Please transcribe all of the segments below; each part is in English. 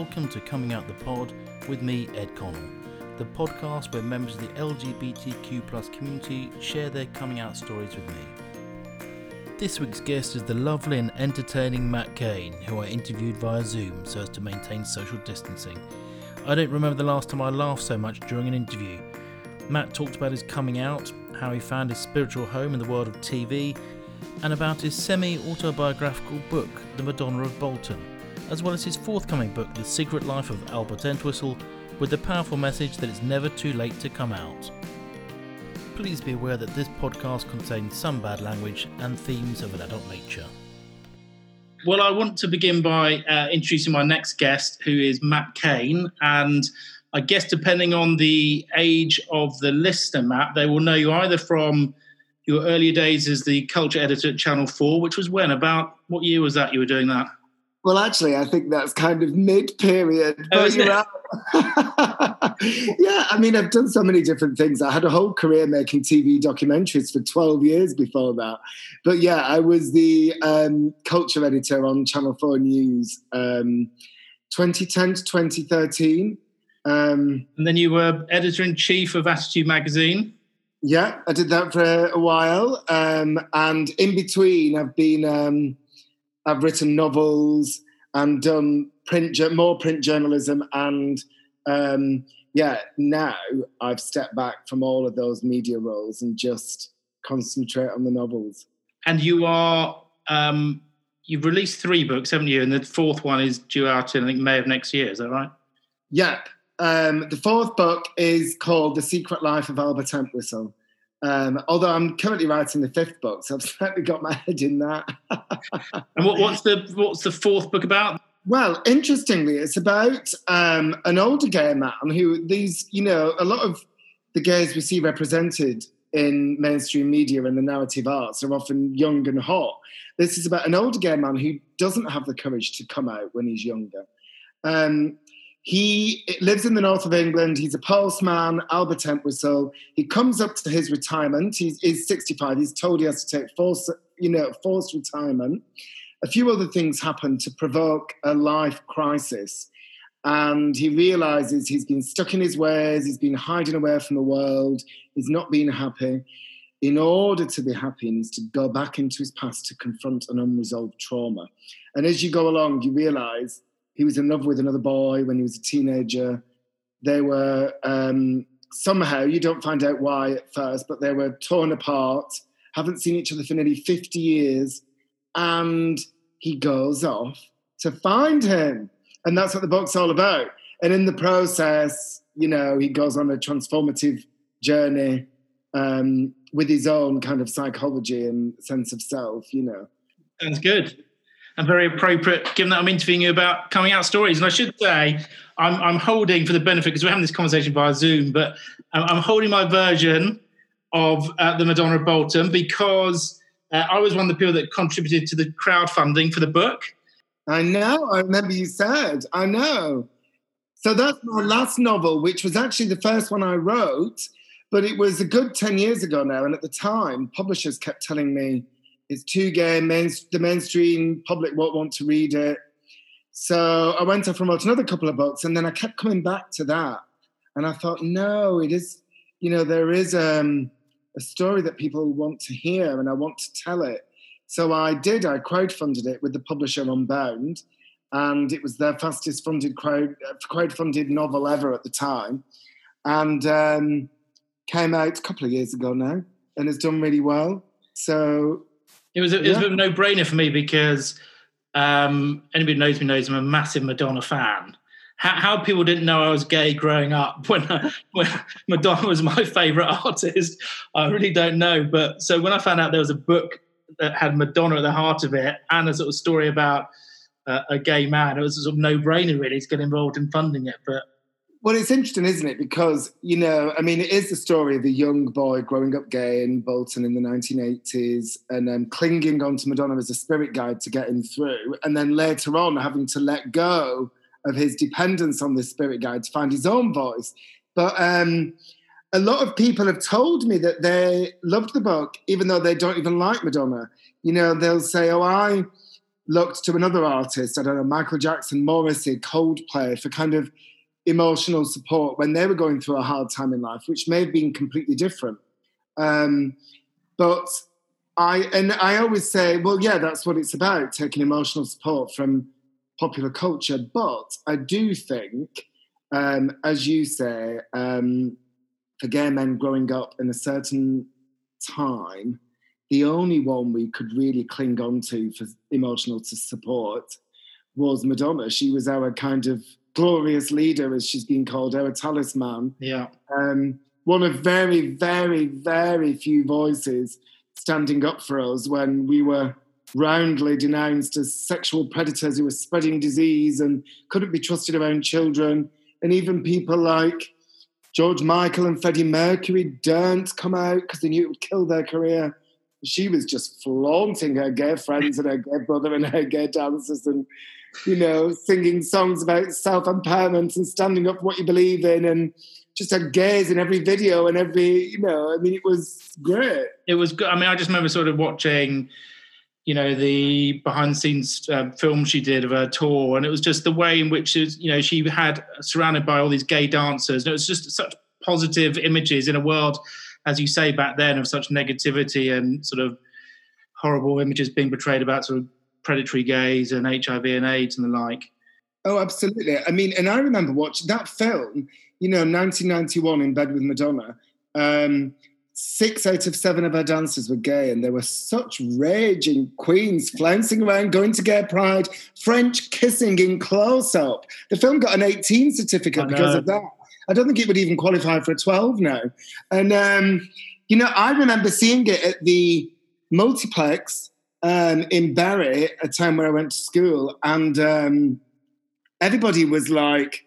welcome to Coming Out the Pod with me, Ed Connell, the podcast where members of the LGBTQ plus community share their coming out stories with me. This week's guest is the lovely and entertaining Matt Cain, who I interviewed via Zoom so as to maintain social distancing. I don't remember the last time I laughed so much during an interview. Matt talked about his coming out, how he found his spiritual home in the world of TV, and about his semi autobiographical book, The Madonna of Bolton as well as his forthcoming book, The Secret Life of Albert Entwistle, with the powerful message that it's never too late to come out. Please be aware that this podcast contains some bad language and themes of an adult nature. Well, I want to begin by uh, introducing my next guest, who is Matt Cain. And I guess depending on the age of the listener, Matt, they will know you either from your earlier days as the culture editor at Channel 4, which was when? About what year was that you were doing that? Well, actually, I think that's kind of mid-period. Oh, yeah, I mean, I've done so many different things. I had a whole career making TV documentaries for 12 years before that. But yeah, I was the um, culture editor on Channel 4 News um, 2010 to 2013. Um, and then you were editor in chief of Attitude Magazine. Yeah, I did that for a, a while. Um, and in between, I've been um, I've written novels and done print more print journalism and um, yeah now I've stepped back from all of those media roles and just concentrate on the novels. And you are um, you've released three books, haven't you? And the fourth one is due out in I think May of next year. Is that right? Yep. Um, the fourth book is called The Secret Life of Albert Entwistle. Um, although I'm currently writing the fifth book, so I've certainly got my head in that. and what, what's the what's the fourth book about? Well, interestingly, it's about um, an older gay man who these, you know, a lot of the gays we see represented in mainstream media and the narrative arts are often young and hot. This is about an older gay man who doesn't have the courage to come out when he's younger. Um, he lives in the north of England. He's a postman, Albert Entwistle. He comes up to his retirement. He's, he's 65. He's told he has to take forced, you know, forced retirement. A few other things happen to provoke a life crisis. And he realizes he's been stuck in his ways, he's been hiding away from the world, he's not been happy. In order to be happy, he needs to go back into his past to confront an unresolved trauma. And as you go along, you realize he was in love with another boy when he was a teenager. They were um, somehow, you don't find out why at first, but they were torn apart, haven't seen each other for nearly 50 years. And he goes off to find him. And that's what the book's all about. And in the process, you know, he goes on a transformative journey um, with his own kind of psychology and sense of self, you know. Sounds good and very appropriate given that I'm interviewing you about coming out stories. And I should say, I'm, I'm holding for the benefit because we're having this conversation via Zoom, but I'm, I'm holding my version of uh, the Madonna of Bolton because uh, I was one of the people that contributed to the crowdfunding for the book. I know. I remember you said. I know. So that's my last novel, which was actually the first one I wrote, but it was a good 10 years ago now. And at the time, publishers kept telling me, it's too gay. Main, the mainstream public won't want to read it. So I went off and wrote another couple of books, and then I kept coming back to that. And I thought, no, it is, you know, there is um, a story that people want to hear, and I want to tell it. So I did. I crowdfunded it with the publisher Unbound, and it was their fastest funded crowd crowdfunded novel ever at the time, and um, came out a couple of years ago now, and has done really well. So it was a, it was a bit of a no brainer for me because um, anybody who knows me knows I'm a massive Madonna fan. How, how people didn't know I was gay growing up when, when Madonna was my favorite artist, I really don't know. But so when I found out there was a book that had Madonna at the heart of it and a sort of story about uh, a gay man, it was a sort of no brainer really to get involved in funding it. But well, it's interesting, isn't it? Because, you know, I mean, it is the story of a young boy growing up gay in Bolton in the 1980s and um, clinging on to Madonna as a spirit guide to get him through. And then later on, having to let go of his dependence on this spirit guide to find his own voice. But um, a lot of people have told me that they loved the book, even though they don't even like Madonna. You know, they'll say, oh, I looked to another artist, I don't know, Michael Jackson, Morrissey, Coldplay, for kind of emotional support when they were going through a hard time in life, which may have been completely different. Um, but I and I always say, well, yeah, that's what it's about, taking emotional support from popular culture. But I do think, um, as you say, um, for gay men growing up in a certain time, the only one we could really cling on to for emotional support was Madonna. She was our kind of glorious leader, as she's been called, our talisman. Yeah. Um, one of very, very, very few voices standing up for us when we were roundly denounced as sexual predators who were spreading disease and couldn't be trusted around children. And even people like George Michael and Freddie Mercury daren't come out because they knew it would kill their career. She was just flaunting her gay friends and her gay brother and her gay dancers and, you know, singing songs about self empowerment and standing up for what you believe in and just had gays in every video and every, you know, I mean, it was great. It was good. I mean, I just remember sort of watching you know the behind the scenes uh, film she did of her tour and it was just the way in which was, you know she had surrounded by all these gay dancers and it was just such positive images in a world as you say back then of such negativity and sort of horrible images being portrayed about sort of predatory gays and hiv and aids and the like oh absolutely i mean and i remember watching that film you know 1991 in bed with madonna um, six out of seven of our dancers were gay, and there were such raging queens flouncing around, going to gay pride, French kissing in close up. The film got an 18 certificate because of that. I don't think it would even qualify for a 12 now. And, um, you know, I remember seeing it at the multiplex um, in Bury, a town where I went to school, and um, everybody was like,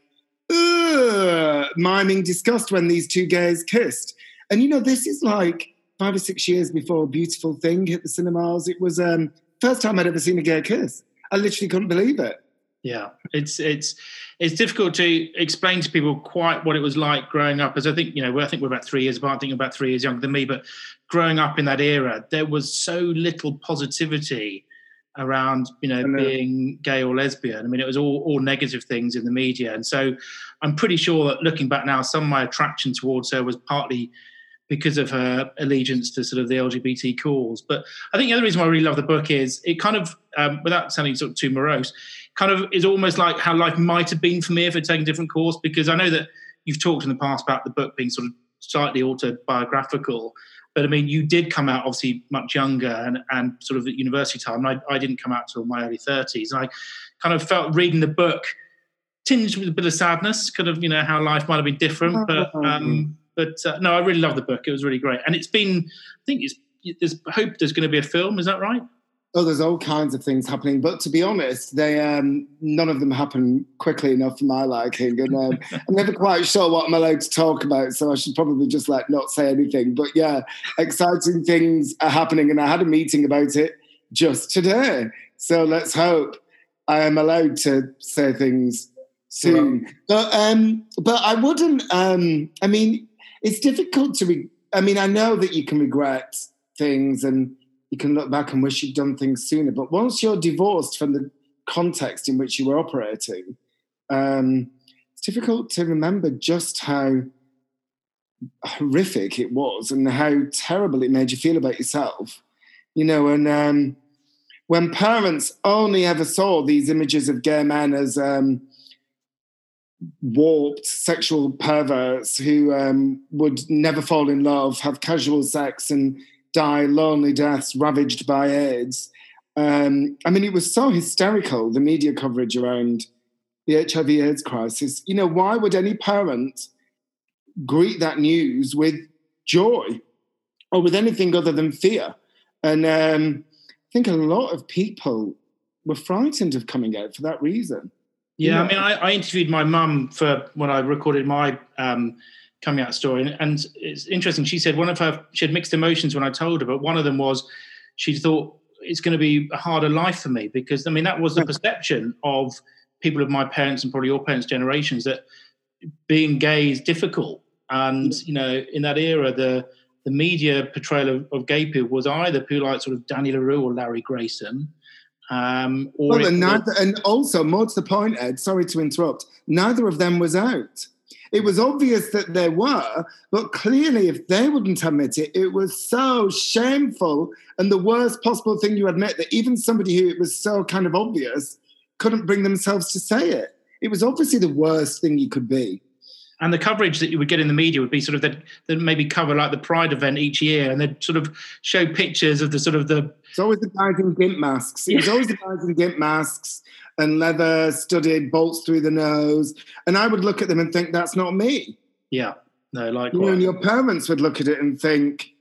miming disgust when these two gays kissed. And you know, this is like five or six years before Beautiful Thing hit the cinemas. It was um first time I'd ever seen a gay kiss. I literally couldn't believe it. Yeah, it's it's it's difficult to explain to people quite what it was like growing up. As I think you know, I think we're about three years apart. I think about three years younger than me. But growing up in that era, there was so little positivity around you know, know, being gay or lesbian. I mean, it was all all negative things in the media, and so I'm pretty sure that looking back now, some of my attraction towards her was partly because of her allegiance to sort of the LGBT cause. But I think the other reason why I really love the book is it kind of, um, without sounding sort of too morose, kind of is almost like how life might have been for me if I'd taken a different course. Because I know that you've talked in the past about the book being sort of slightly autobiographical. But I mean, you did come out obviously much younger and, and sort of at university time. I, I didn't come out till my early 30s. And I kind of felt reading the book tinged with a bit of sadness, kind of, you know, how life might have been different. But um, but uh, no, I really love the book. It was really great, and it's been. I think it's. There's hope there's going to be a film. Is that right? Oh, there's all kinds of things happening, but to be honest, they um, none of them happen quickly enough for my liking, and um, I'm never quite sure what I'm allowed to talk about, so I should probably just like not say anything. But yeah, exciting things are happening, and I had a meeting about it just today. So let's hope I am allowed to say things soon. But um, but I wouldn't. Um, I mean, it's difficult to. Re- I mean, I know that you can regret things and you can look back and wish you'd done things sooner. But once you're divorced from the context in which you were operating, um, it's difficult to remember just how horrific it was and how terrible it made you feel about yourself. You know, and um, when parents only ever saw these images of gay men as um, warped sexual perverts who um, would never fall in love, have casual sex, and die lonely deaths ravaged by AIDS. Um, I mean, it was so hysterical, the media coverage around the HIV AIDS crisis. You know, why would any parent greet that news with joy or with anything other than fear? And um, I think a lot of people were frightened of coming out for that reason. Yeah, I mean, I, I interviewed my mum for when I recorded my um, coming out story, and, it's interesting. She said one of her she had mixed emotions when I told her, but one of them was she thought it's going to be a harder life for me because I mean that was the perception of people of my parents and probably your parents' generations that being gay is difficult, and you know in that era the the media portrayal of, of gay people was either people like sort of Danny La Rue or Larry Grayson, Um, or well, and, neither, and also, more to the point, Ed, sorry to interrupt, neither of them was out. It was obvious that there were, but clearly, if they wouldn't admit it, it was so shameful and the worst possible thing you admit that even somebody who it was so kind of obvious couldn't bring themselves to say it. It was obviously the worst thing you could be and the coverage that you would get in the media would be sort of that that maybe cover like the Pride event each year, and they'd sort of show pictures of the sort of the. It's always the guys in gimp masks. It was always the guys in gimp masks and leather studded bolts through the nose, and I would look at them and think, "That's not me." Yeah, no, like you know, and your parents would look at it and think,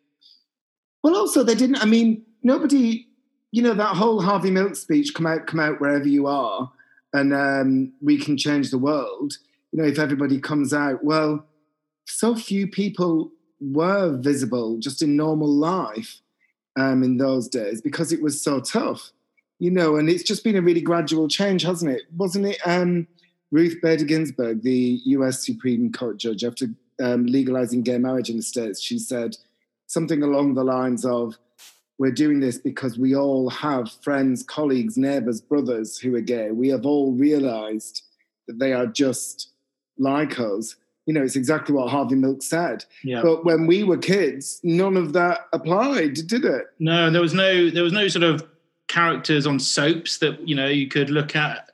"Well, also they didn't." I mean, nobody, you know, that whole Harvey Milk speech, "Come out, come out wherever you are, and um, we can change the world." you know, if everybody comes out, well, so few people were visible just in normal life um, in those days because it was so tough, you know, and it's just been a really gradual change, hasn't it? Wasn't it um, Ruth Bader Ginsburg, the US Supreme Court judge, after um, legalizing gay marriage in the States, she said something along the lines of, we're doing this because we all have friends, colleagues, neighbors, brothers who are gay. We have all realized that they are just like us. You know, it's exactly what Harvey Milk said. Yeah. But when we were kids, none of that applied, did it? No, there was no there was no sort of characters on soaps that you know you could look at.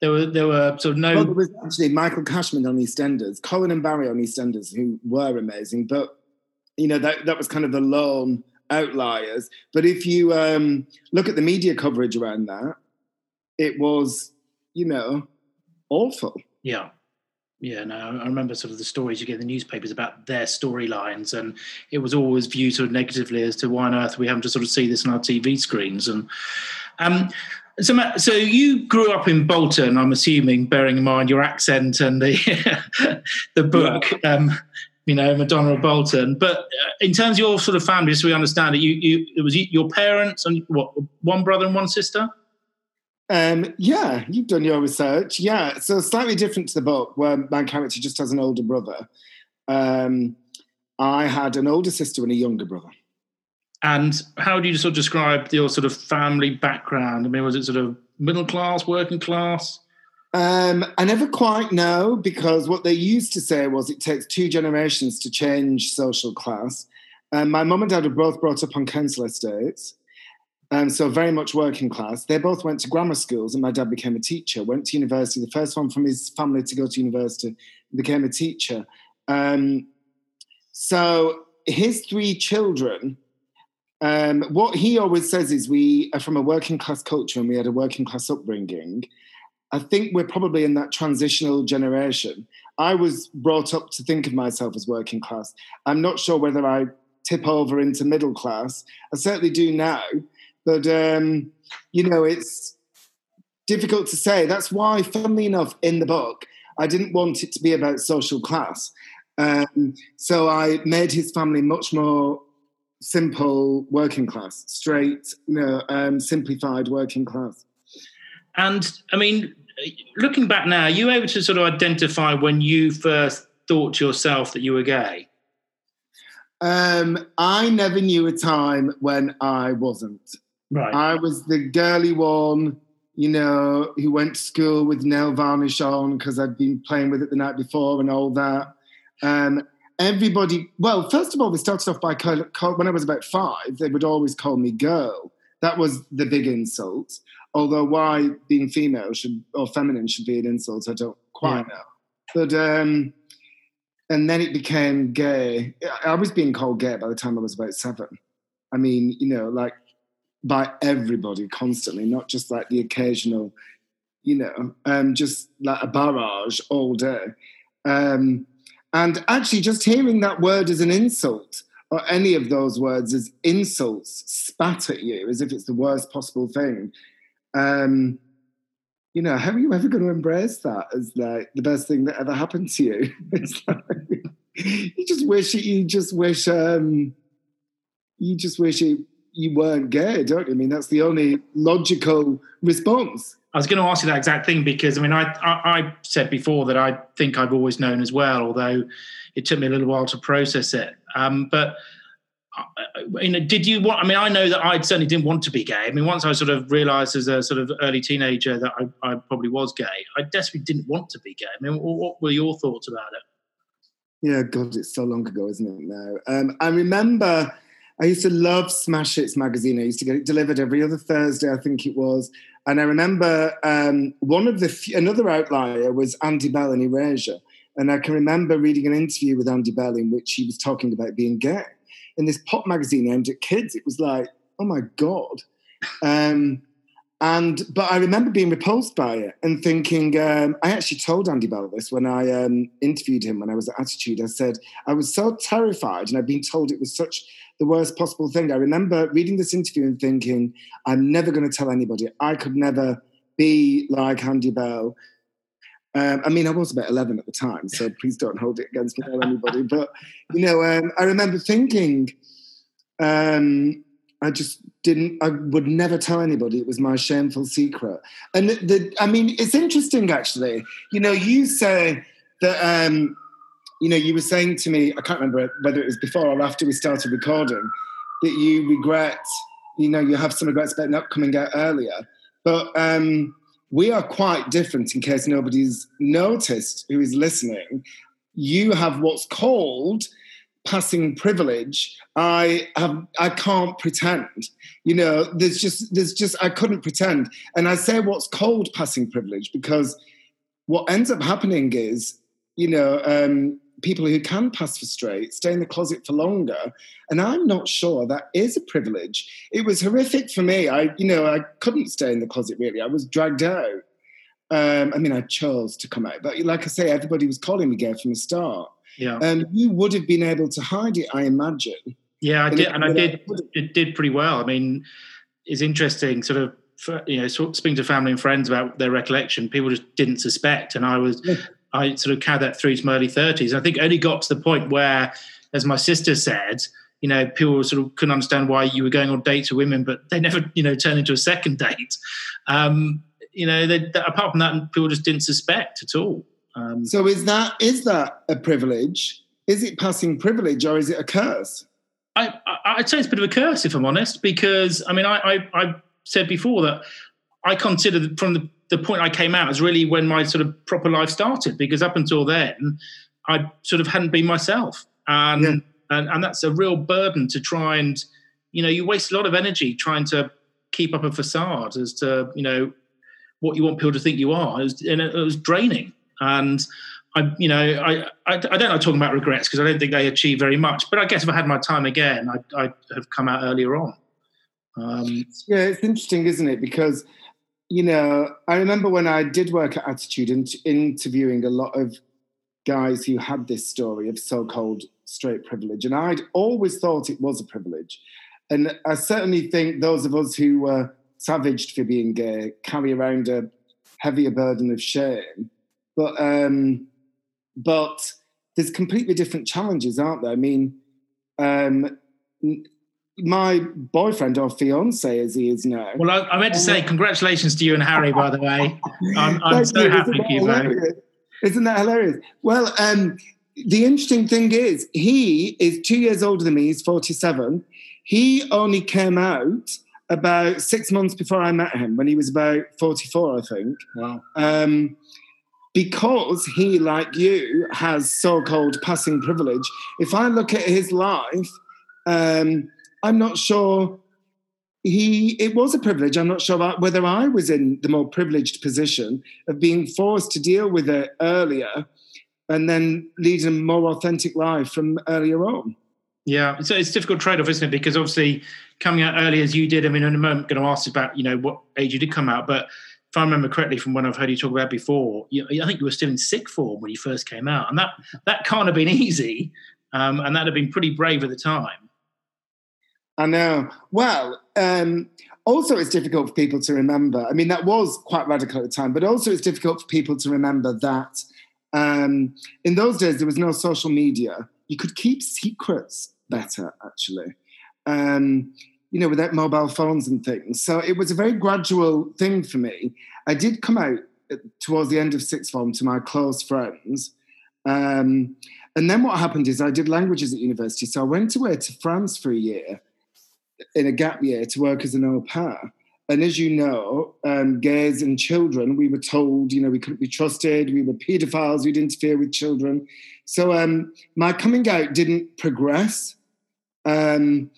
There were there were sort of no. Well, there was actually Michael Cashman on EastEnders, Colin and Barry on EastEnders, who were amazing. But you know that that was kind of the lone outliers. But if you um, look at the media coverage around that, it was you know awful. Yeah. Yeah, no, I remember sort of the stories you get in the newspapers about their storylines, and it was always viewed sort of negatively as to why on earth we haven't to sort of see this on our TV screens. And um, so, Matt, so you grew up in Bolton, I'm assuming, bearing in mind your accent and the the book, yeah. um, you know, Madonna of Bolton. But uh, in terms of your sort of family, so we understand it, you, you it was your parents and what one brother and one sister. Um, yeah, you've done your research. Yeah, so slightly different to the book, where my character just has an older brother. Um, I had an older sister and a younger brother. And how do you sort of describe your sort of family background? I mean, was it sort of middle class, working class? Um, I never quite know because what they used to say was it takes two generations to change social class. Um, my mum and dad were both brought up on council estates. Um, so very much working class. They both went to grammar schools, and my dad became a teacher. Went to university. The first one from his family to go to university became a teacher. Um, so his three children. Um, what he always says is we are from a working class culture and we had a working class upbringing. I think we're probably in that transitional generation. I was brought up to think of myself as working class. I'm not sure whether I tip over into middle class. I certainly do now but um, you know, it's difficult to say. That's why, funnily enough, in the book, I didn't want it to be about social class. Um, so I made his family much more simple working class, straight, you know, um, simplified working class. And I mean, looking back now, are you able to sort of identify when you first thought to yourself that you were gay? Um, I never knew a time when I wasn't. Right. I was the girly one, you know, who went to school with nail varnish on because I'd been playing with it the night before and all that. Um, everybody, well, first of all, they started off by call, call, when I was about five, they would always call me girl. That was the big insult. Although why being female should or feminine should be an insult, I don't quite yeah. know. But um, and then it became gay. I was being called gay by the time I was about seven. I mean, you know, like by everybody constantly, not just like the occasional, you know, um, just like a barrage all day. Um, and actually, just hearing that word as an insult, or any of those words as insults spat at you as if it's the worst possible thing. Um, you know, how are you ever going to embrace that as like the best thing that ever happened to you? It's like, you just wish you just wish um, you just wish it you weren't gay, don't you? I mean, that's the only logical response. I was going to ask you that exact thing because I mean, I, I, I said before that I think I've always known as well, although it took me a little while to process it. Um, but you know, did you want? I mean, I know that I certainly didn't want to be gay. I mean, once I sort of realised as a sort of early teenager that I, I, probably was gay, I desperately didn't want to be gay. I mean, what were your thoughts about it? Yeah, God, it's so long ago, isn't it? Now, um, I remember I used to love Smash Hits magazine. I used to get it delivered every other Thursday, I think it was. And I remember um, one of the another outlier was Andy Bell and Erasure. And I can remember reading an interview with Andy Bell in which he was talking about being gay in this pop magazine aimed at kids. It was like, oh my god. Um, and but I remember being repulsed by it and thinking. Um, I actually told Andy Bell this when I um, interviewed him when I was at Attitude. I said I was so terrified, and I'd been told it was such the worst possible thing. I remember reading this interview and thinking, I'm never going to tell anybody. I could never be like Andy Bell. Um, I mean, I was about 11 at the time, so please don't hold it against me or anybody. But, you know, um, I remember thinking, um, I just didn't, I would never tell anybody. It was my shameful secret. And the, the I mean, it's interesting actually. You know, you say that, um, you know, you were saying to me, I can't remember whether it was before or after we started recording, that you regret, you know, you have some regrets about not coming out earlier. But, um, we are quite different in case nobody's noticed who is listening. You have what's called passing privilege. I have I can't pretend. You know, there's just there's just I couldn't pretend. And I say what's called passing privilege because what ends up happening is, you know, um, people who can pass for straight stay in the closet for longer. And I'm not sure that is a privilege. It was horrific for me. I, you know, I couldn't stay in the closet really. I was dragged out. Um, I mean, I chose to come out, but like I say, everybody was calling me gay from the start. Yeah. And um, you would have been able to hide it, I imagine. Yeah, I did, and I did. It did pretty well. I mean, it's interesting, sort of, you know, speaking to family and friends about their recollection. People just didn't suspect, and I was, I sort of carried that through to my early 30s. I think only got to the point where, as my sister said, you know, people sort of couldn't understand why you were going on dates with women, but they never, you know, turned into a second date. Um, you know, they, apart from that, people just didn't suspect at all. Um, so is that is that a privilege? Is it passing privilege or is it a curse? I, I, would say it's a bit of a curse, if I'm honest, because I mean, I, I, I said before that I consider from the the point I came out is really when my sort of proper life started because up until then I sort of hadn't been myself. And yeah. and, and that's a real burden to try and you know you waste a lot of energy trying to keep up a facade as to you know what you want people to think you are. It was, and it was draining. And I you know I I, I don't know talking about regrets because I don't think they achieve very much. But I guess if I had my time again I'd, I'd have come out earlier on. Um, yeah it's interesting isn't it? Because you know, I remember when I did work at Attitude and interviewing a lot of guys who had this story of so called straight privilege. And I'd always thought it was a privilege. And I certainly think those of us who were savaged for being gay carry around a heavier burden of shame. But, um, but there's completely different challenges, aren't there? I mean, um, my boyfriend or fiance as he is now. Well, I, I meant to say um, congratulations to you and Harry, by the way. I'm, I'm so happy for you both. Isn't that hilarious? Well, um, the interesting thing is, he is two years older than me. He's 47. He only came out about six months before I met him, when he was about 44, I think. Wow. Um, because he, like you, has so called passing privilege. If I look at his life, um, I'm not sure he it was a privilege. I'm not sure about whether I was in the more privileged position of being forced to deal with it earlier and then leading a more authentic life from earlier on. Yeah, so it's a difficult trade-off, isn't it? Because obviously, coming out early as you did. I mean, in a moment, I'm going to ask about you know what age you did come out, but if I remember correctly from when I've heard you talk about before, you, I think you were still in sick form when you first came out, and that that can't have been easy, um, and that had been pretty brave at the time. I know. Well, um, also it's difficult for people to remember. I mean, that was quite radical at the time, but also it's difficult for people to remember that um, in those days there was no social media. You could keep secrets better, actually. Um, you know, without mobile phones and things. So it was a very gradual thing for me. I did come out towards the end of sixth form to my close friends. Um, And then what happened is I did languages at university. So I went away to France for a year in a gap year to work as an au pair. And as you know, um, gays and children, we were told, you know, we couldn't be trusted. We were paedophiles. We'd interfere with children. So um, my coming out didn't progress. Um,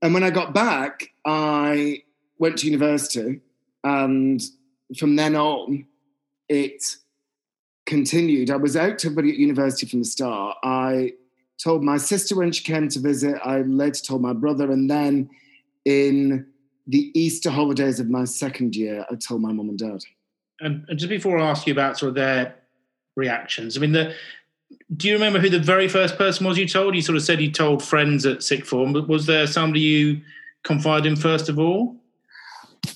and when I got back, I went to university. And from then on, it continued. I was out to everybody at university from the start. I told my sister when she came to visit. I later told my brother. And then in the Easter holidays of my second year, I told my mum and dad. And, and just before I ask you about sort of their reactions, I mean, the, do you remember who the very first person was you told? You sort of said you told friends at sixth form, but was there somebody you confided in first of all?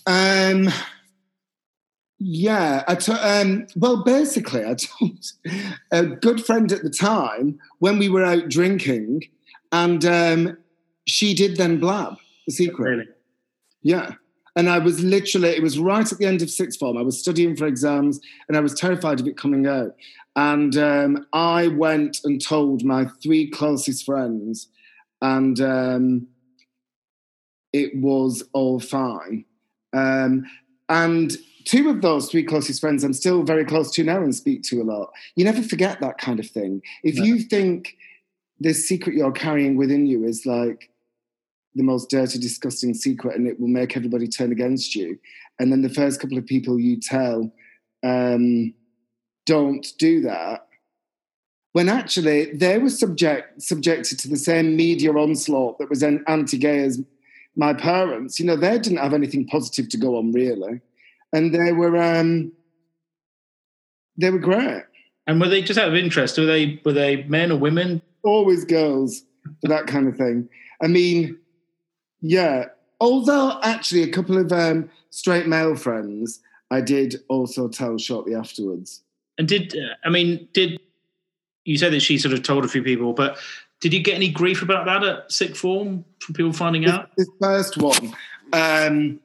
Um, yeah, I t- um, well, basically, I told a good friend at the time when we were out drinking, and um, she did then blab the secret. Really? Yeah. And I was literally, it was right at the end of sixth form. I was studying for exams and I was terrified of it coming out. And um, I went and told my three closest friends, and um, it was all fine. Um, and two of those three closest friends I'm still very close to now and speak to a lot. You never forget that kind of thing. If no. you think this secret you're carrying within you is like the most dirty, disgusting secret and it will make everybody turn against you. And then the first couple of people you tell um, don't do that. When actually they were subject subjected to the same media onslaught that was anti-gay as my parents. You know, they didn't have anything positive to go on really, and they were um, they were great. And were they just out of interest? Were they were they men or women? Always girls for that kind of thing. I mean, yeah. Although actually, a couple of um, straight male friends, I did also tell shortly afterwards. And did uh, I mean did you say that she sort of told a few people, but did you get any grief about that at sick form from people finding out? This, first one. Um,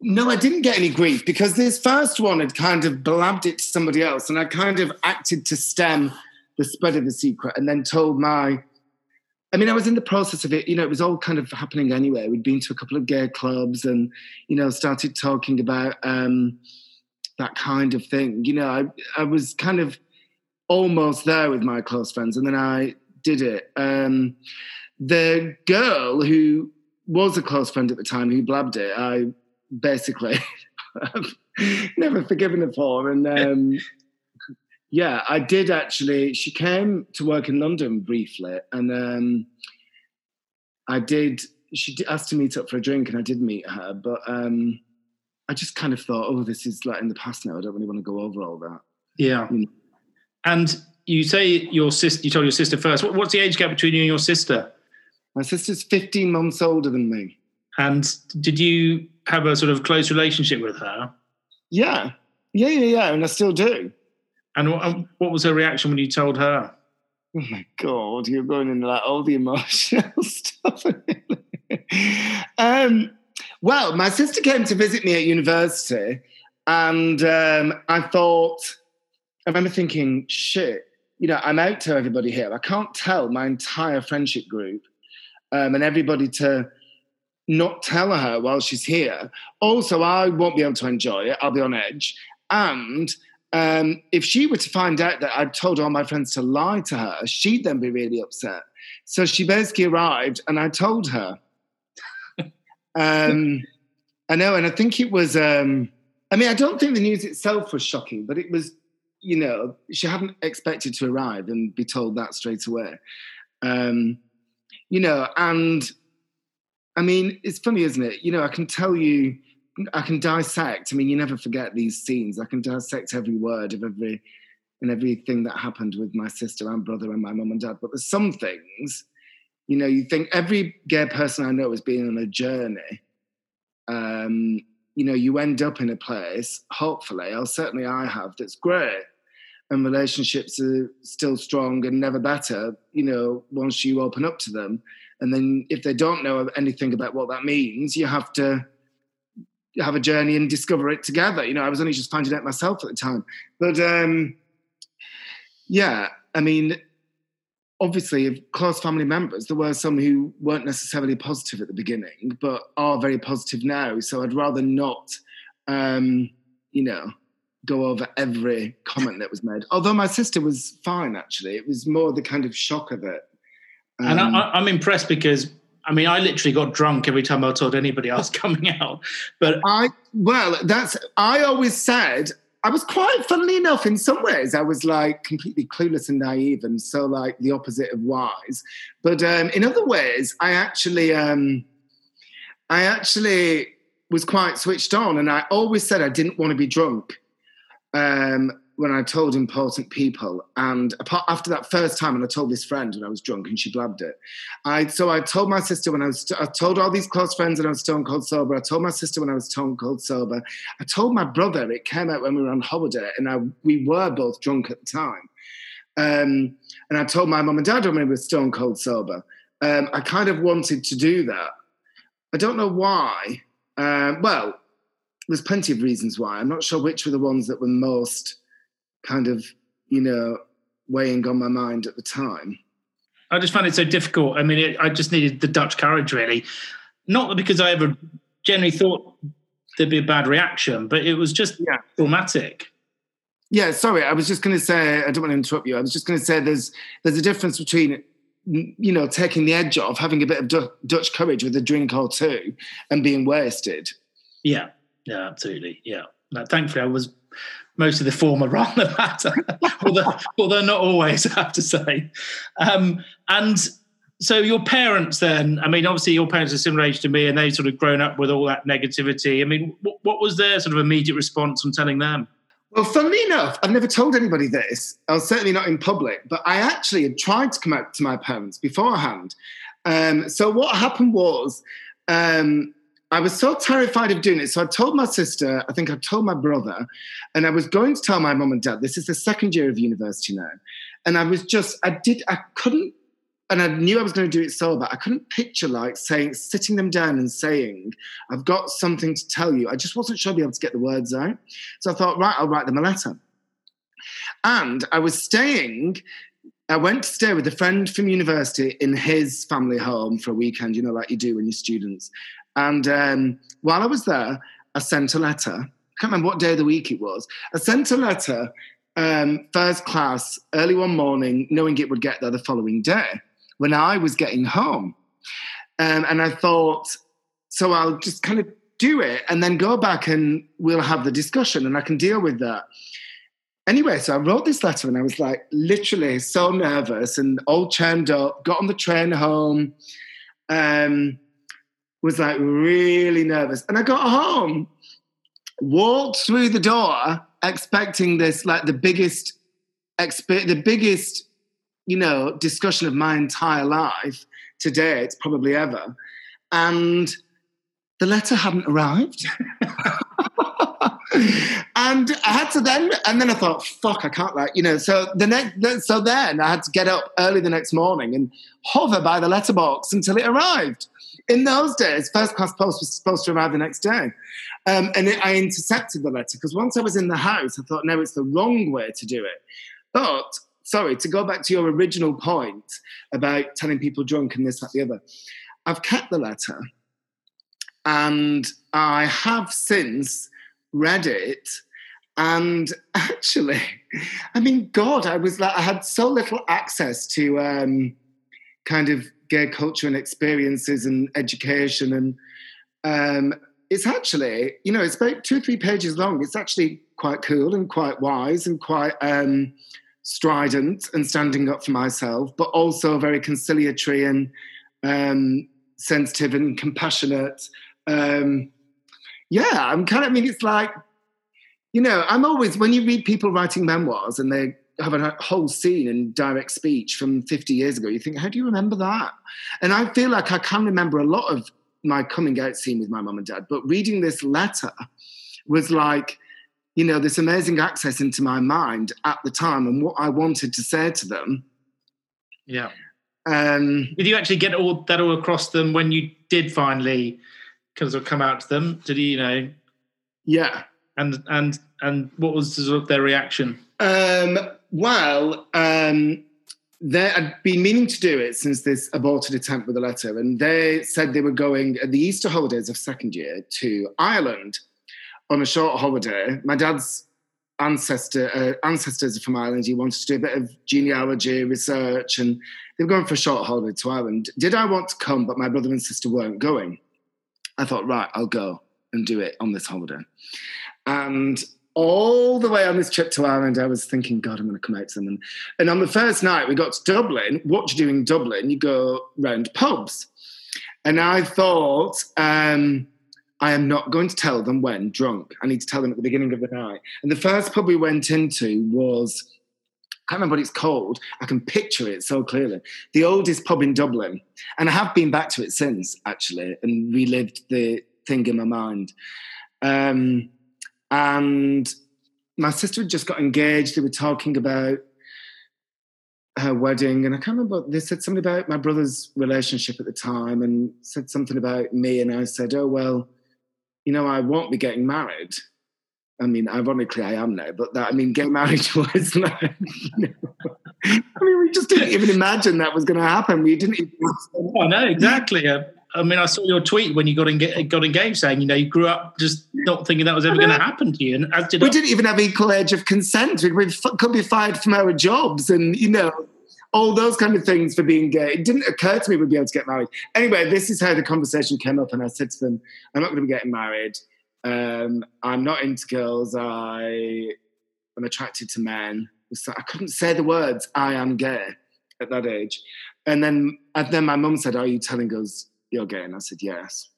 no, I didn't get any grief because this first one had kind of blabbed it to somebody else, and I kind of acted to stem the spread of the secret, and then told my I mean, I was in the process of it. You know, it was all kind of happening anyway. We'd been to a couple of gay clubs and, you know, started talking about um, that kind of thing. You know, I, I was kind of almost there with my close friends, and then I did it. Um, the girl who was a close friend at the time who blabbed it, I basically never forgiven her for. And um, yeah, I did actually. She came to work in London briefly, and um, I did. She asked to meet up for a drink, and I did meet her. But um, I just kind of thought, oh, this is like in the past now. I don't really want to go over all that. Yeah. You know? And you say your sister. You told your sister first. what's the age gap between you and your sister? My sister's fifteen months older than me. And did you have a sort of close relationship with her? Yeah, yeah, yeah, yeah, and I still do. And what was her reaction when you told her? Oh my god, you're going into like all the emotional stuff. um, well, my sister came to visit me at university, and um, I thought, I remember thinking, shit, you know, I'm out to everybody here. I can't tell my entire friendship group um, and everybody to not tell her while she's here. Also, I won't be able to enjoy it. I'll be on edge. And um, if she were to find out that I'd told all my friends to lie to her, she'd then be really upset. So she basically arrived and I told her. um, I know, and I think it was, um, I mean, I don't think the news itself was shocking, but it was, you know, she hadn't expected to arrive and be told that straight away. Um, you know, and I mean, it's funny, isn't it? You know, I can tell you I can dissect. I mean, you never forget these scenes. I can dissect every word of every and everything that happened with my sister and brother and my mum and dad. But there's some things, you know, you think every gay person I know has been on a journey. Um, you know, you end up in a place, hopefully, or certainly I have, that's great. And relationships are still strong and never better, you know, once you open up to them. And then if they don't know anything about what that means, you have to have a journey and discover it together. You know, I was only just finding out myself at the time. But um, yeah, I mean, obviously of close family members, there were some who weren't necessarily positive at the beginning, but are very positive now. So I'd rather not, um, you know, go over every comment that was made. Although my sister was fine, actually. It was more the kind of shock of it. Um, and I, I'm impressed because I mean, I literally got drunk every time I told anybody I was coming out. But I, well, that's, I always said, I was quite, funnily enough, in some ways, I was like completely clueless and naive and so like the opposite of wise. But um, in other ways, I actually, um, I actually was quite switched on and I always said I didn't want to be drunk. Um, when I told important people. And apart, after that first time, and I told this friend when I was drunk, and she blabbed it. I so I told my sister when I was. I told all these close friends when I was stone cold sober. I told my sister when I was stone cold sober. I told my brother. It came out when we were on holiday, and I, we were both drunk at the time. Um, and I told my mum and dad when we were stone cold sober. Um, I kind of wanted to do that. I don't know why. Um, well, there's plenty of reasons why. I'm not sure which were the ones that were most kind of, you know, weighing on my mind at the time. I just found it so difficult. I mean, it, I just needed the Dutch courage, really. Not because I ever generally thought there'd be a bad reaction, but it was just yeah. traumatic. Yeah, sorry, I was just going to say. I don't want to interrupt you. I was just going to say there's there's a difference between you know taking the edge off, having a bit of D- Dutch courage with a drink or two, and being wasted. Yeah, yeah, absolutely. Yeah. No, thankfully, I was most of the former rather than the latter, although, although not always, I have to say. Um, and so your parents then, I mean, obviously your parents are similar age to me and they've sort of grown up with all that negativity. I mean, what, what was their sort of immediate response on telling them? Well, funnily enough, I've never told anybody this. I was certainly not in public, but I actually had tried to come out to my parents beforehand. Um, so what happened was um, I was so terrified of doing it. So I told my sister, I think I told my brother, and I was going to tell my mom and dad. This is the second year of university now. And I was just, I did, I couldn't, and I knew I was going to do it sober. I couldn't picture like saying, sitting them down and saying, I've got something to tell you. I just wasn't sure I'd be able to get the words out. So I thought, right, I'll write them a letter. And I was staying I went to stay with a friend from university in his family home for a weekend, you know, like you do when you're students. And um, while I was there, I sent a letter. I can't remember what day of the week it was. I sent a letter um, first class early one morning, knowing it would get there the following day when I was getting home. Um, and I thought, so I'll just kind of do it and then go back and we'll have the discussion and I can deal with that. Anyway, so I wrote this letter and I was like literally so nervous and all churned up, got on the train home. Um, was like really nervous. And I got home, walked through the door, expecting this like the biggest, exp- the biggest, you know, discussion of my entire life today. It's probably ever. And the letter hadn't arrived. and I had to then, and then I thought, fuck, I can't like, you know. So the next, so then I had to get up early the next morning and hover by the letterbox until it arrived in those days, first class post was supposed to arrive the next day. Um, and it, I intercepted the letter because once I was in the house, I thought, no, it's the wrong way to do it. But, sorry, to go back to your original point about telling people drunk and this, that, the other, I've kept the letter and I have since read it. And actually, I mean, God, I was like, I had so little access to um, kind of gay culture and experiences and education. And um, it's actually, you know, it's about two or three pages long. It's actually quite cool and quite wise and quite um, strident and standing up for myself, but also very conciliatory and um, sensitive and compassionate. Um, yeah, I'm kind of, I mean, it's like, you know, I'm always, when you read people writing memoirs and they have a whole scene in direct speech from 50 years ago. You think, how do you remember that? And I feel like I can remember a lot of my coming out scene with my mum and dad, but reading this letter was like, you know, this amazing access into my mind at the time and what I wanted to say to them. Yeah. Um, did you actually get all that all across them when you did finally kind of come out to them? Did he, you know? Yeah. And and and what was sort of their reaction? Um, well, um, they had been meaning to do it since this aborted attempt with a letter, and they said they were going at the Easter holidays of second year to Ireland on a short holiday. My dad's ancestor uh, ancestors are from Ireland. He wanted to do a bit of genealogy research, and they were going for a short holiday to Ireland. Did I want to come? But my brother and sister weren't going. I thought, right, I'll go and do it on this holiday. And all the way on this trip to Ireland, I was thinking, God, I'm going to come out to them. And, on the first night, we got to Dublin. What do you do in Dublin? You go round pubs. And I thought, um, I am not going to tell them when drunk. I need to tell them at the beginning of the night. And the first pub we went into was, can't remember what it's called. I can picture it so clearly. The oldest pub in Dublin. And I have been back to it since, actually, and relived the thing in my mind. Um, and my sister had just got engaged. They were talking about her wedding, and I can't remember. They said something about my brother's relationship at the time, and said something about me. And I said, "Oh well, you know, I won't be getting married." I mean, ironically, I am now, but that I mean, getting married was like. You know, I mean, we just didn't even imagine that was going to happen. We didn't. Even... I know oh, exactly. Uh, I mean, I saw your tweet when you got, engaged, got engaged saying, you know, you grew up just not thinking that was ever going to happen to you. And as did we I. didn't even have equal age of consent. We, we could be fired from our jobs and, you know, all those kind of things for being gay. It didn't occur to me we'd be able to get married. Anyway, this is how the conversation came up. And I said to them, I'm not going to be getting married. Um, I'm not into girls. I am attracted to men. So I couldn't say the words, I am gay at that age. And then, and then my mum said, Are you telling us you're gay? And I said, yes.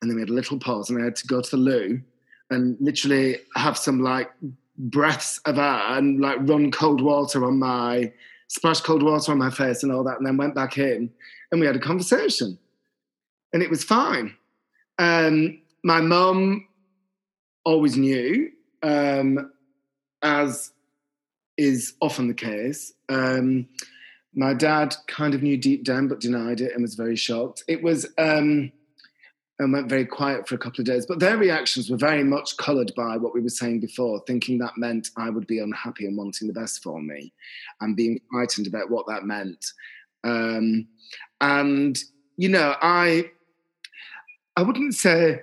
And then we had a little pause and I had to go to the loo and literally have some like breaths of air and like run cold water on my, splash cold water on my face and all that. And then went back in and we had a conversation and it was fine. Um, my mum always knew, um, as is often the case. Um, my dad kind of knew deep down but denied it and was very shocked. It was um, and went very quiet for a couple of days, but their reactions were very much coloured by what we were saying before, thinking that meant I would be unhappy and wanting the best for me, and being frightened about what that meant. Um, and you know, I I wouldn't say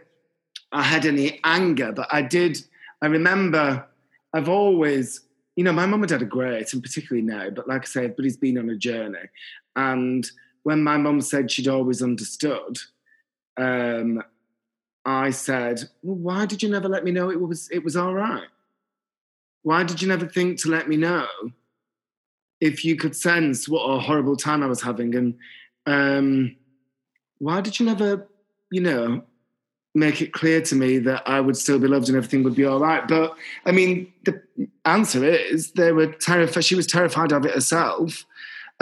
I had any anger, but I did. I remember I've always you know, my mum and dad are great, and particularly now, but like I say, everybody's been on a journey. And when my mum said she'd always understood, um, I said, well, why did you never let me know it was it was all right? Why did you never think to let me know if you could sense what a horrible time I was having? And um, why did you never, you know, make it clear to me that I would still be loved and everything would be all right. But I mean, the answer is they were terrified. She was terrified of it herself.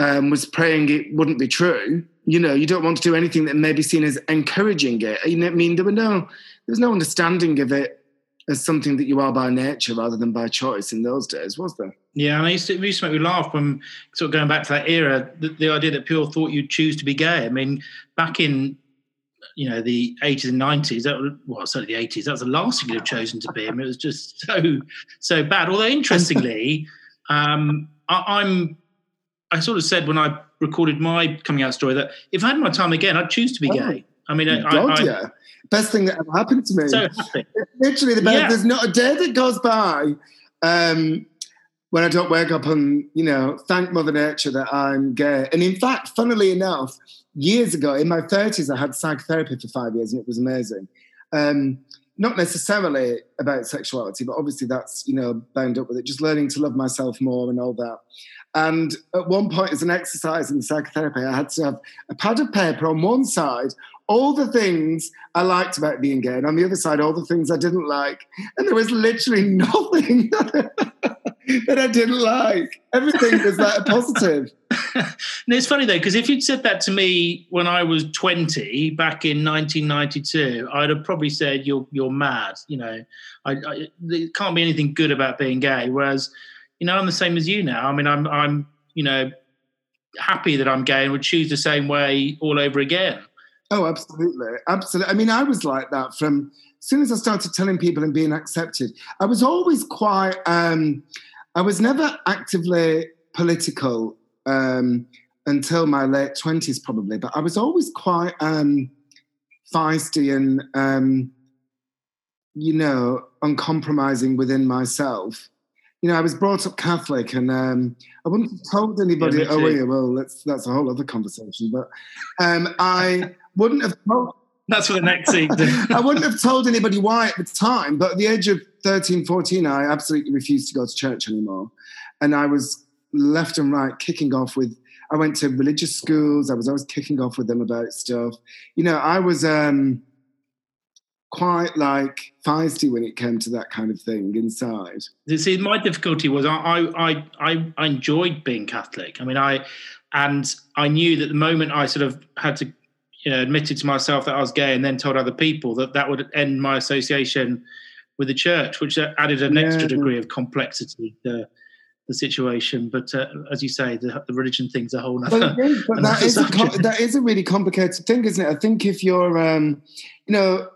Um, was praying it wouldn't be true. You know, you don't want to do anything that may be seen as encouraging it. You know, I mean, there were no, there was no understanding of it as something that you are by nature rather than by choice in those days, was there? Yeah, and I used to, it used to make me laugh when sort of going back to that era, the, the idea that people thought you'd choose to be gay. I mean, back in you know the 80s and 90s that well certainly the 80s that was the last thing you'd have chosen to be I mean, it was just so so bad. Although interestingly um, I, am I sort of said when I recorded my coming out story that if I had my time again I'd choose to be oh, gay. I mean I, God, I, yeah best thing that ever happened to me. So happy. literally the best, yeah. there's not a day that goes by um, when I don't wake up and you know thank Mother Nature that I'm gay. And in fact funnily enough years ago, in my 30s, I had psychotherapy for five years and it was amazing. Um, not necessarily about sexuality, but obviously that's, you know, bound up with it, just learning to love myself more and all that. And at one point, as an exercise in psychotherapy, I had to have a pad of paper on one side, all the things I liked about being gay, and on the other side, all the things I didn't like. And there was literally nothing that I didn't like. Everything was like a positive. and it's funny though, because if you'd said that to me when I was 20 back in 1992, I'd have probably said you're you're mad. You know, I, I, there can't be anything good about being gay. Whereas, you know, I'm the same as you now. I mean, I'm I'm you know happy that I'm gay and would choose the same way all over again. Oh, absolutely, absolutely. I mean, I was like that from as soon as I started telling people and being accepted. I was always quite. Um, I was never actively political um, until my late twenties, probably. But I was always quite um, feisty and um, you know uncompromising within myself. You know, I was brought up Catholic, and um, I wouldn't have told anybody. Yeah, oh, yeah, well, that's that's a whole other conversation. But um, I wouldn't have told. That's for the next season. I wouldn't have told anybody why at the time, but at the age of 13, 14, I absolutely refused to go to church anymore. And I was left and right kicking off with, I went to religious schools. I was always kicking off with them about stuff. You know, I was um, quite like feisty when it came to that kind of thing inside. You See, my difficulty was I, I, I, I enjoyed being Catholic. I mean, I, and I knew that the moment I sort of had to, you know, admitted to myself that I was gay and then told other people that that would end my association with the church, which added an extra degree of complexity to the situation. But uh, as you say, the, the religion thing's a whole Well, other. but that is, a com- that is a really complicated thing, isn't it? I think if you're, um, you know,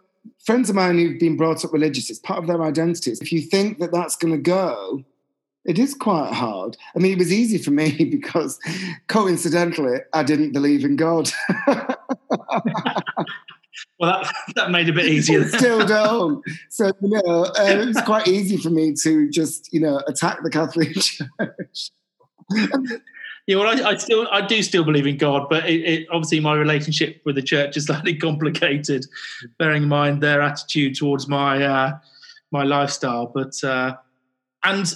friends of mine who've been brought up religious, it's part of their identity. If you think that that's going to go, it is quite hard. I mean, it was easy for me because coincidentally, I didn't believe in God. well, that, that made it a bit easier. Still don't. So, you know, uh, it was quite easy for me to just, you know, attack the Catholic Church. Yeah, well, I, I still, I do still believe in God, but it, it, obviously my relationship with the church is slightly complicated, bearing in mind their attitude towards my uh, my lifestyle. But uh, and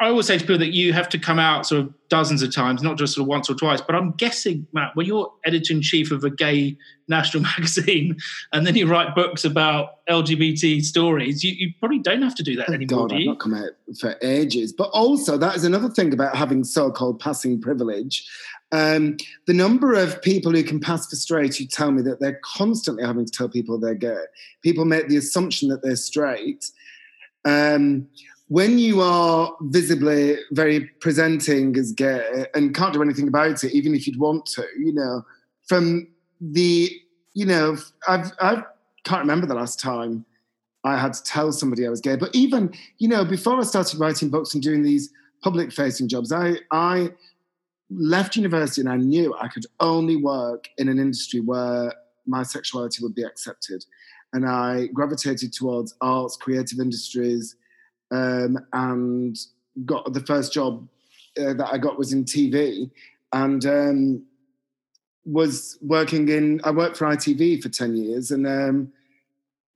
I always say to people that you have to come out sort of dozens of times, not just sort of once or twice. But I'm guessing, Matt, when you're editor in chief of a gay national magazine, and then you write books about LGBT stories, you, you probably don't have to do that anymore, God, do I've not come out for ages. But also, that is another thing about having so-called passing privilege. Um, the number of people who can pass for straight who tell me that they're constantly having to tell people they're gay. People make the assumption that they're straight. Um, when you are visibly very presenting as gay and can't do anything about it, even if you'd want to, you know, from the, you know, I've I can't remember the last time I had to tell somebody I was gay. But even, you know, before I started writing books and doing these public facing jobs, I I left university and I knew I could only work in an industry where my sexuality would be accepted. And I gravitated towards arts, creative industries, um, and got the first job uh, that I got was in TV, and um, was working in. I worked for ITV for ten years, and um,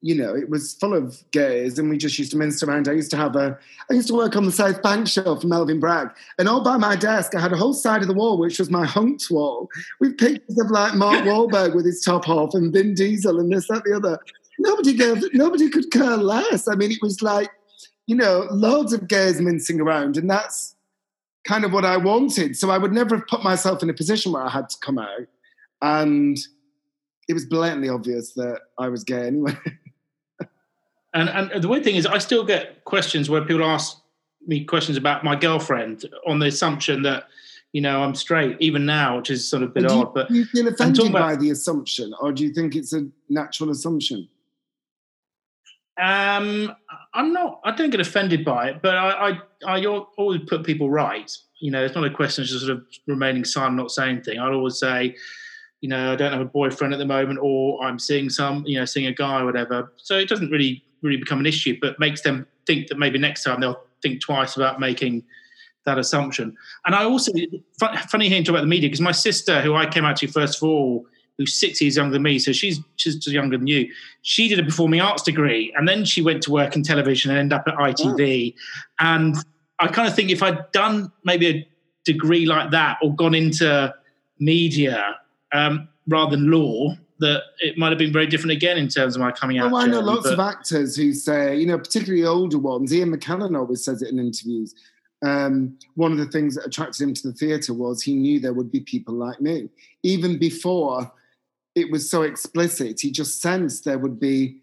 you know it was full of gays, and we just used to mince around. I used to have a. I used to work on the South Bank show for Melvyn Bragg, and all by my desk, I had a whole side of the wall which was my hunks wall with pictures of like Mark Wahlberg with his top off, and Vin Diesel, and this, that, the other. Nobody gave. Nobody could care less. I mean, it was like you know, loads of gays mincing around, and that's kind of what I wanted. So I would never have put myself in a position where I had to come out, and it was blatantly obvious that I was gay anyway. And and the weird thing is, I still get questions where people ask me questions about my girlfriend on the assumption that you know I'm straight, even now, which is sort of a bit do, you, odd. But do you feel offended about- by the assumption, or do you think it's a natural assumption? Um, I'm not. I don't get offended by it, but I I, I al- always put people right. You know, it's not a question of just sort of remaining silent, not saying anything. I'd always say. You know, I don't have a boyfriend at the moment, or I'm seeing some, you know, seeing a guy or whatever. So it doesn't really, really become an issue, but makes them think that maybe next time they'll think twice about making that assumption. And I also, fu- funny hearing talk about the media because my sister, who I came out to first of all, who's six years younger than me, so she's she's just younger than you. She did a performing arts degree, and then she went to work in television and ended up at ITV. And I kind of think if I'd done maybe a degree like that or gone into media um, rather than law, that it might have been very different again in terms of my coming out. Oh, I know journey. lots But- of actors who say, you know, particularly older ones. Ian McKellen always says it in interviews. Um, one of the things that attracted him to the theatre was he knew there would be people like me. Even before it was so explicit, he just sensed there would be,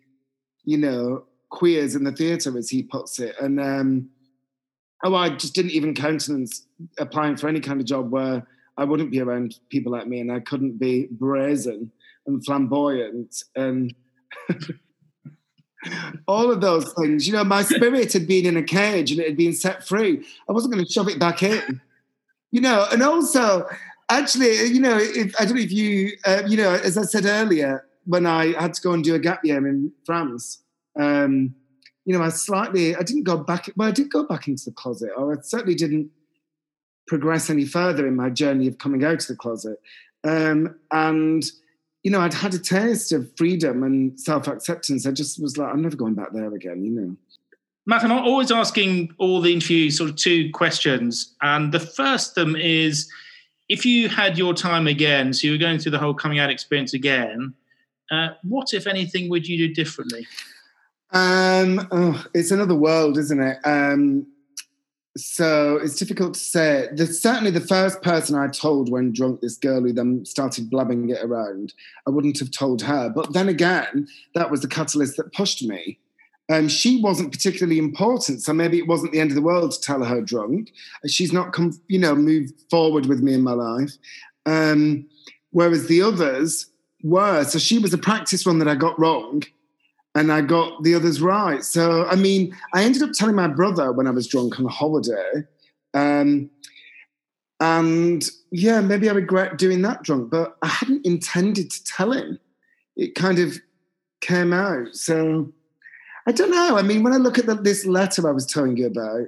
you know, queers in the theatre, as he puts it. And um, oh, I just didn't even countenance applying for any kind of job where I wouldn't be around people like me and I couldn't be brazen and flamboyant and all of those things. You know, my spirit had been in a cage and it had been set free. I wasn't going to shove it back in. You know, and also, actually, you know, if, I don't know if you, uh, you know, as I said earlier, when I had to go and do a gap year in France, um, you know, I slightly, I didn't go back, well, I did go back into the closet, or I certainly didn't progress any further in my journey of coming out of the closet. Um, and, you know, I'd had a taste of freedom and self acceptance. I just was like, I'm never going back there again, you know. Matt, I'm always asking all the interviews sort of two questions. And the first of them is if you had your time again, so you were going through the whole coming out experience again, uh, what, if anything, would you do differently? Um, oh, it's another world, isn't it? Um, so it's difficult to say. The, certainly, the first person I told when drunk, this girl who then started blabbing it around, I wouldn't have told her. But then again, that was the catalyst that pushed me. Um, she wasn't particularly important, so maybe it wasn't the end of the world to tell her drunk. She's not, come, you know, moved forward with me in my life. Um, whereas the others were. So she was a practice one that I got wrong, and I got the others right. So I mean, I ended up telling my brother when I was drunk on a holiday. Um, and yeah, maybe I regret doing that drunk, but I hadn't intended to tell him. It kind of came out. So I don't know. I mean, when I look at the, this letter I was telling you about,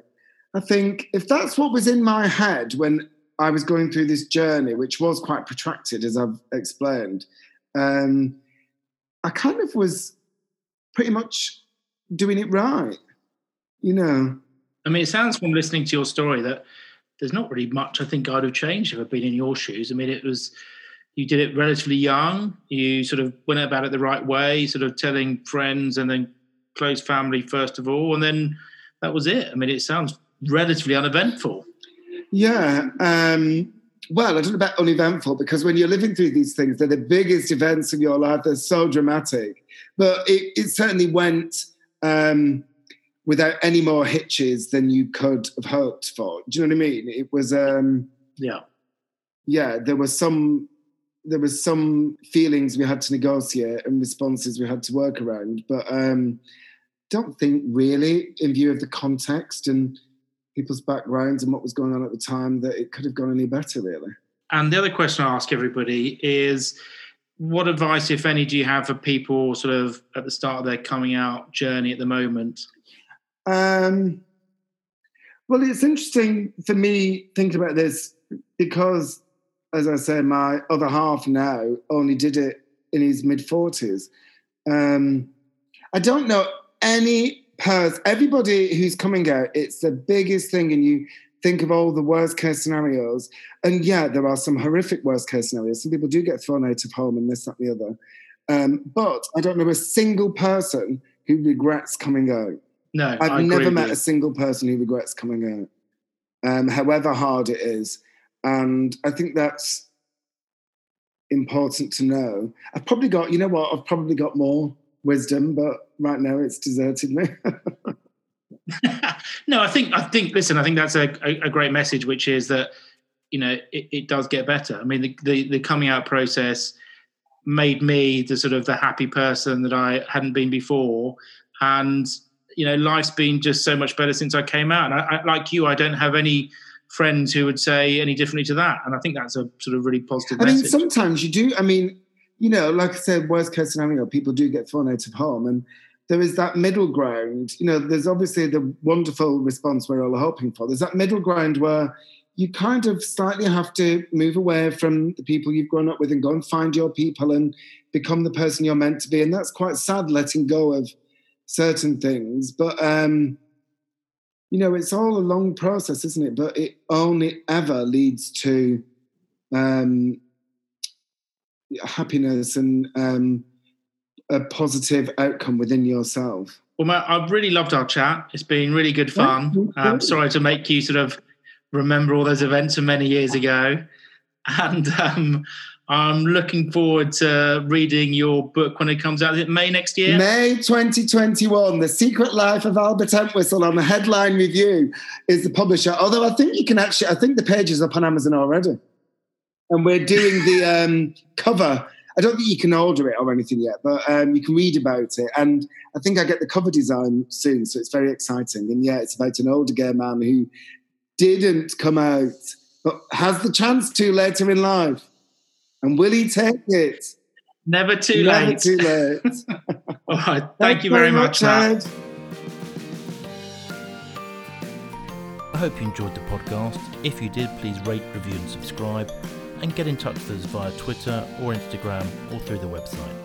I think if that's what was in my head when I was going through this journey, which was quite protracted, as I've explained, um, I kind of was pretty much doing it right, you know. I mean, it sounds from listening to your story that there's not really much I think I'd have changed if I'd been in your shoes. I mean, it was you did it relatively young. You sort of went about it the right way, sort of telling friends and then close family first of all, and then that was it. I mean, it sounds relatively uneventful. Yeah. Um, well, I don't know about uneventful because when you're living through these things, they're the biggest events of your life. They're so dramatic. But it, it certainly went um, without any more hitches than you could have hoped for. Do you know what I mean? It was, um, yeah, yeah. There was some, there was some feelings we had to negotiate and responses we had to work around. But um, don't think really, in view of the context and people's backgrounds and what was going on at the time, that it could have gone any better, really. And the other question I ask everybody is what advice, if any, do you have for people sort of at the start of their coming out journey at the moment? Um, well, it's interesting for me thinking about this because, as I say, my other half now only did it in his mid 40s. Um, I don't know any person, everybody who's coming out, it's the biggest thing, and you think of all the worst case scenarios. And yeah, there are some horrific worst case scenarios. Some people do get thrown out of home and this, that, and the other. Um, but I don't know a single person who regrets coming out. No, I've never met a single person who regrets coming out, um, however hard it is. And I think that's important to know. I've probably got, you know what, I've probably got more wisdom, but right now it's deserted me. no, I think I think listen, I think that's a, a, a great message, which is that you know it, it, does get better. I mean, the, the, the coming out process made me the sort of the happy person that I hadn't been before, and you know life's been just so much better since I came out. And I, I, like you, I don't have any friends who would say any differently to that, and I think that's a sort of really positive. I message. mean, sometimes you do. I mean, you know, like I said, worst case scenario, people do get thrown out of home, and there is that middle ground. You know, there's obviously the wonderful response we're all hoping for. There's that middle ground where you kind of slightly have to move away from the people you've grown up with and go and find your people and become the person you're meant to be. And that's quite sad, letting go of certain things. But um, you know, it's all a long process, isn't it? But it only ever leads to um, happiness and um, a positive outcome within yourself. Well, Matt, I've really loved our chat. It's been really good fun. I'm um, sorry to make you sort of remember all those events from many years ago. And um, I'm looking forward to reading your book when it comes out. Is it May next year? May 2021. The Secret Life of Albert Entwistle on the headline review is the publisher. Although I think you can actually, I think the page is up on Amazon already. And we're doing the um, cover I don't think you can order it or anything yet, but um, you can read about it. And I think I get the cover design soon, so it's very exciting. And yeah, it's about an older gay man who didn't come out but has the chance to later in life. And will he take it? Never too Never late. too late. All right. Thank Thanks you very much, Matt. I hope you enjoyed the podcast. If you did, please rate, review, and subscribe. And get in touch with us via Twitter or Instagram or through the website.